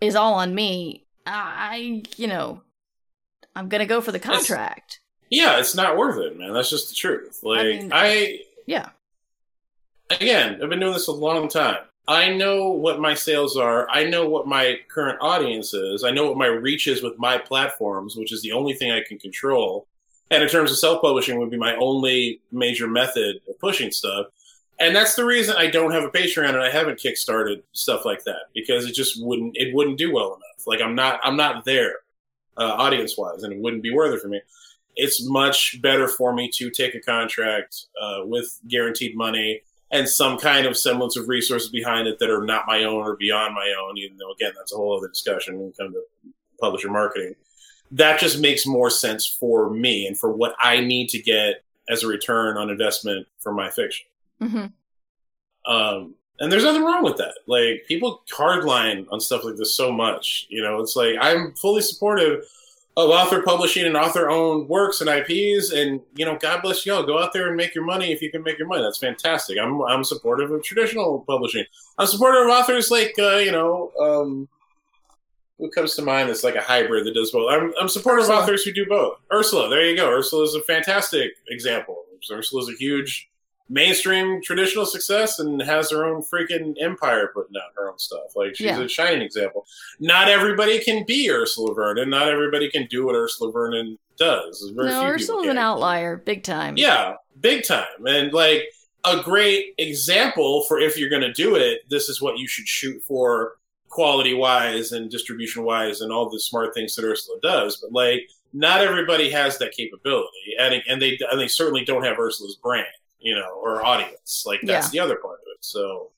is all on me. I, you know, I'm gonna go for the That's- contract. Yeah, it's not worth it, man. That's just the truth. Like mean- I Yeah. again, I've been doing this a long time. I know what my sales are. I know what my current audience is. I know what my reach is with my platforms, which is the only thing I can control. And in terms of self-publishing would be my only major method of pushing stuff. And that's the reason I don't have a Patreon and I haven't kickstarted stuff like that because it just wouldn't it wouldn't do well enough. Like I'm not I'm not there uh, audience wise, and it wouldn't be worth it for me. It's much better for me to take a contract uh, with guaranteed money and some kind of semblance of resources behind it that are not my own or beyond my own. Even though, again, that's a whole other discussion when it comes to publisher marketing. That just makes more sense for me and for what I need to get as a return on investment for my fiction. Hmm Um, and there's nothing wrong with that. Like people hardline on stuff like this so much. You know, it's like I'm fully supportive of author publishing and author owned works and IPs. And you know, God bless y'all. Go out there and make your money if you can make your money. That's fantastic. I'm I'm supportive of traditional publishing. I'm supportive of authors like uh, you know. Um, who comes to mind that's like a hybrid that does both? I'm, I'm supportive Ursula. of authors who do both. Ursula, there you go. Ursula is a fantastic example. Ursula is a huge mainstream traditional success and has her own freaking empire putting out her own stuff. Like she's Yeah. a shining example. Not everybody can be Ursula Vernon. Not everybody can do what Ursula Vernon does. Very No, Ursula's an outlier, big time. Yeah, big time. And like a great example for if you're going to do it, this is what you should shoot for quality wise and distribution wise and all the smart things that Ursula does. But like not everybody has that capability. And and they and they certainly don't have Ursula's brand, you know, or audience. Like that's the other part of it. So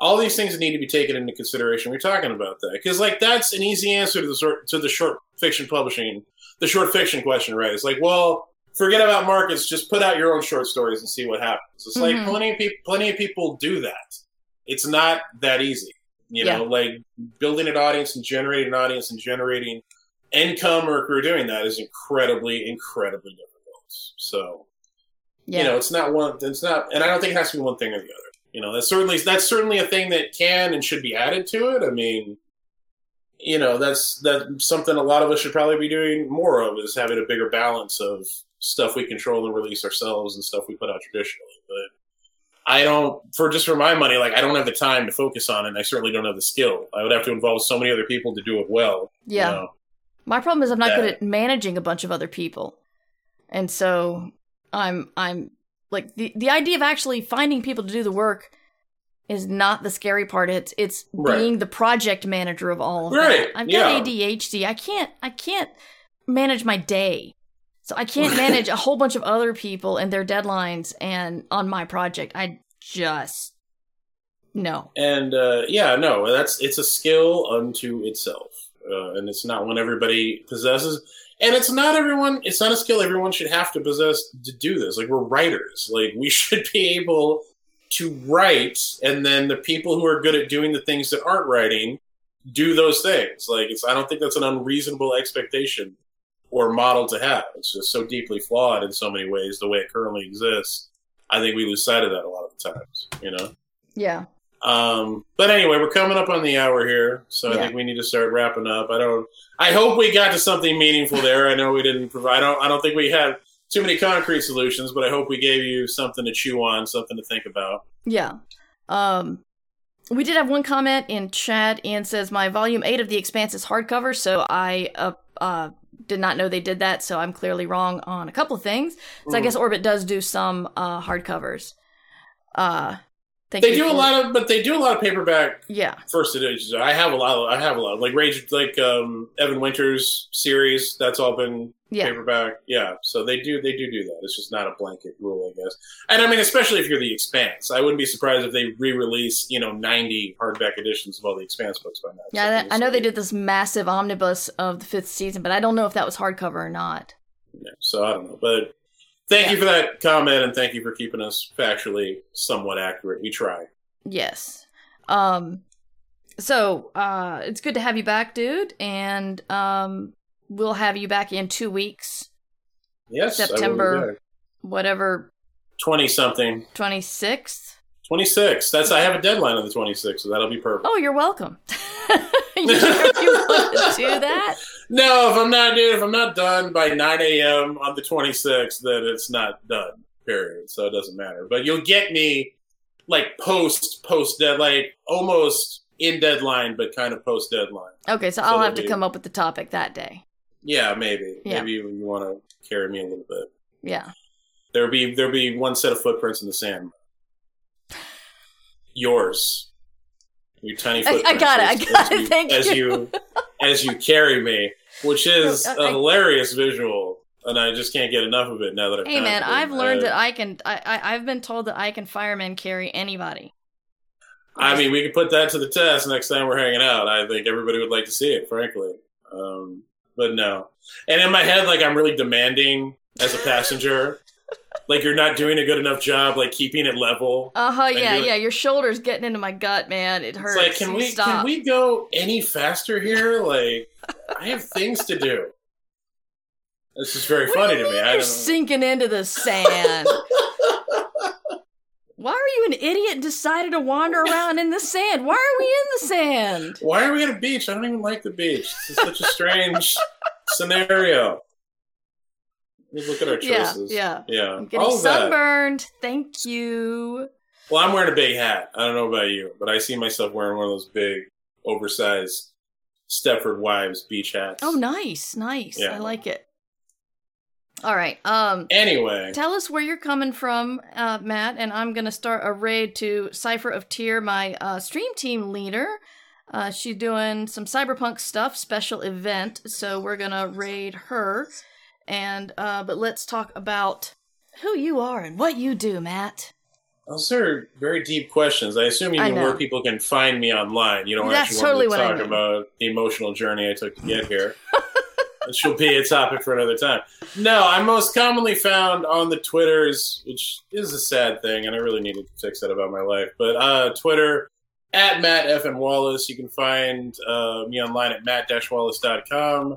all these things need to be taken into consideration. We're talking about that because, like, that's an easy answer to the sort to the short fiction publishing, the short fiction question, right? It's like, well, forget about markets. Just put out your own short stories and see what happens. It's like Mhm. plenty of people, plenty of people do that. It's not that easy, you know. Like building an audience and generating an audience and generating income or career doing that is incredibly, incredibly difficult. So yeah. you know, it's not one. It's not, and I don't think it has to be one thing or the other. You know, that's certainly that's certainly a thing that can and should be added to it. I mean, you know, that's that's something a lot of us should probably be doing more of is having a bigger balance of stuff we control and release ourselves and stuff we put out traditionally. But I don't, for just for my money, like I don't have the time to focus on it. and I certainly don't have the skill. I would have to involve so many other people to do it well. you Yeah. know? My problem is I'm not good at managing a bunch of other people. And so I'm I'm like the the idea of actually finding people to do the work is not the scary part. It's it's Right. being the project manager of all of Right, that. I've yeah. got ADHD. I can't I can't manage my day. So I can't manage a whole bunch of other people and their deadlines and on my project. I just no. And uh, yeah, no, that's it's a skill unto itself, uh, and it's not one everybody possesses. And it's not everyone. It's not a skill everyone should have to possess to do this. Like we're writers. Like we should be able to write, and then the people who are good at doing the things that aren't writing do those things. Like it's. I don't think that's an unreasonable expectation or model to have. It's just so deeply flawed in so many ways the way it currently exists. I think we lose sight of that a lot of the times. You know. Yeah. Um, but anyway, we're coming up on the hour here, so I think we need to start wrapping up. I don't. I hope we got to something meaningful there. I know we didn't provide. I don't. I don't think we had too many concrete solutions, but I hope we gave you something to chew on, something to think about. Yeah. Um we did have one comment in chat. Ian says my volume eight of The Expanse is hardcover, so I uh, uh did not know they did that, so I'm clearly wrong on a couple of things. So I Mm. guess Orbit does do some uh hardcovers. Uh thank They do a lot of, but they do a lot of paperback Yeah. first editions. I have a lot. Of, I have a lot of, like Rage, like um, Evan Winter's series. That's all been Yeah. paperback. Yeah, so they do they do do that. It's just not a blanket rule, I guess. And I mean, especially if you're the Expanse, I wouldn't be surprised if they re-release you know 90 hardback editions of all the Expanse books by now. Yeah, that, I know they did this massive omnibus of the fifth season, but I don't know if that was hardcover or not. Yeah, so I don't know, but Thank yeah. you for that comment, and thank you for keeping us factually somewhat accurate. We try. Yes. Um. So, uh, it's good to have you back, dude, and um, we'll have you back in two weeks. Yes, September, whatever. Twenty something. Twenty sixth. 26. That's I have a deadline on the 26th, so that'll be perfect. Oh, you're welcome. you want to do that? No, if I'm not dude, if I'm not done by 9 a.m. on the 26th, then it's not done. Period. So it doesn't matter. But you'll get me like post post deadline, almost in deadline, but kind of post deadline. Okay, so I'll have to come up with the topic that day. Yeah, maybe. Yeah. Maybe you want to carry me a little bit. Yeah. There'll be there'll be one set of footprints in the sand. Yours. Your tiny I- I got it, I got as it, you- thank as you. as you carry me, which is a hilarious visual, and I just can't get enough of it now that I've. Hey man, I've learned that I can I, I I've been told that I can fireman carry anybody. I mean, we can put that to the test next time we're hanging out. I think everybody would like to see it, frankly. Um, but no. And in my head, like I'm really demanding as a passenger. Like you're not doing a good enough job, like keeping it level. Uh-huh, And yeah, yeah, your shoulder's getting into my gut, man. It hurts. Like, can we Stop. can we go any faster here? Like, I have things to do. This is very What funny to me. You're sinking into the sand. Why are you an idiot and decided to wander around in the sand? Why are we in the sand? Why are we at a beach? I don't even like the beach. This is such a strange scenario. Look at our Yeah, choices. yeah. yeah. I'm getting All of that. sunburned. Thank you. Well, I'm wearing a big hat. I don't know about you, but I see myself wearing one of those big, oversized Stepford Wives beach hats. Oh, nice, nice. Yeah. I like it. All right. Um, Anyway, tell us where you're coming from, uh, Matt, and I'm gonna start a raid to Cipher of Tear, my uh, stream team leader. Uh, she's doing some cyberpunk stuff, special event, so we're gonna raid her. And uh, but let's talk about who you are and what you do, Matt. those are very deep questions. I assume you I mean know. where people can find me online. You don't That's actually totally want what I to talk mean. about the emotional journey I took to get here. Which will be a topic for another time. No, I'm most commonly found on the Twitters, which is a sad thing, and I really need to fix that about my life. But uh, Twitter at Matt F. and Wallace. You can find uh, me online at matt-wallace.com.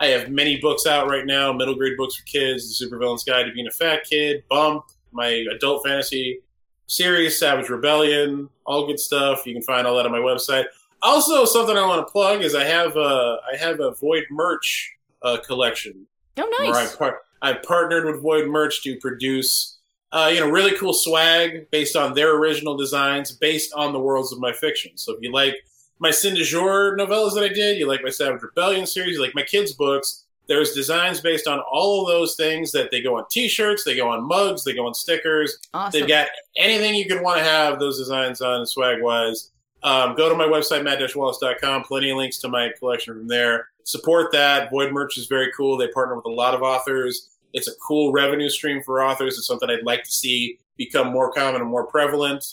I have many books out right now middle grade books for kids, The Supervillain's Guide to Being a Fat Kid, Bump, my adult fantasy series, Savage Rebellion, all good stuff. You can find all that on my website. Also, something I want to plug is I have a I have a Void merch uh, collection Oh, where I nice. par- I partnered with Void Merch to produce, uh, you know, really cool swag based on their original designs, based on the worlds of my fiction. So if you like my Sin du Jour novellas that I did, you like my Savage Rebellion series, you like my kids' books, there's designs based on all of those things that they go on T-shirts, they go on mugs, they go on stickers. Awesome. They've got anything you could want to have those designs on swag wise. Um, go to my website, matt-wallace.com. Plenty of links to my collection from there. Support that. Void Merch is very cool. They partner with a lot of authors. It's a cool revenue stream for authors. It's something I'd like to see become more common and more prevalent.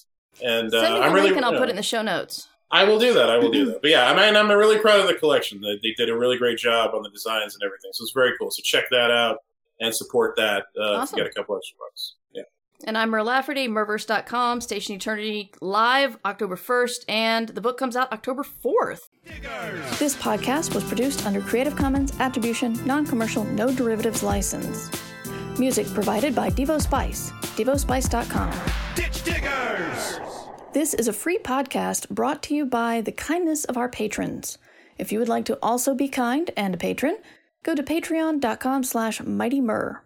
And uh, Send me the I'm really, and I'll you put it in the show notes. I will do that. I will do that. But yeah, I mean, I'm really proud of the collection. They, they did a really great job on the designs and everything. So it's very cool. So check that out and support that uh, Awesome. if you get a couple extra bucks. Yeah. And I'm Mur Lafferty, Murverse.com, Station Eternity live October 1st, and the book comes out October 4th. This podcast was produced under Creative Commons Attribution, Non Commercial, No Derivatives License. Music provided by Devo Spice, devospice.com. Ditch diggers! This is a free podcast brought to you by the kindness of our patrons. If you would like to also be kind and a patron, go to patreon.com slash mightymur.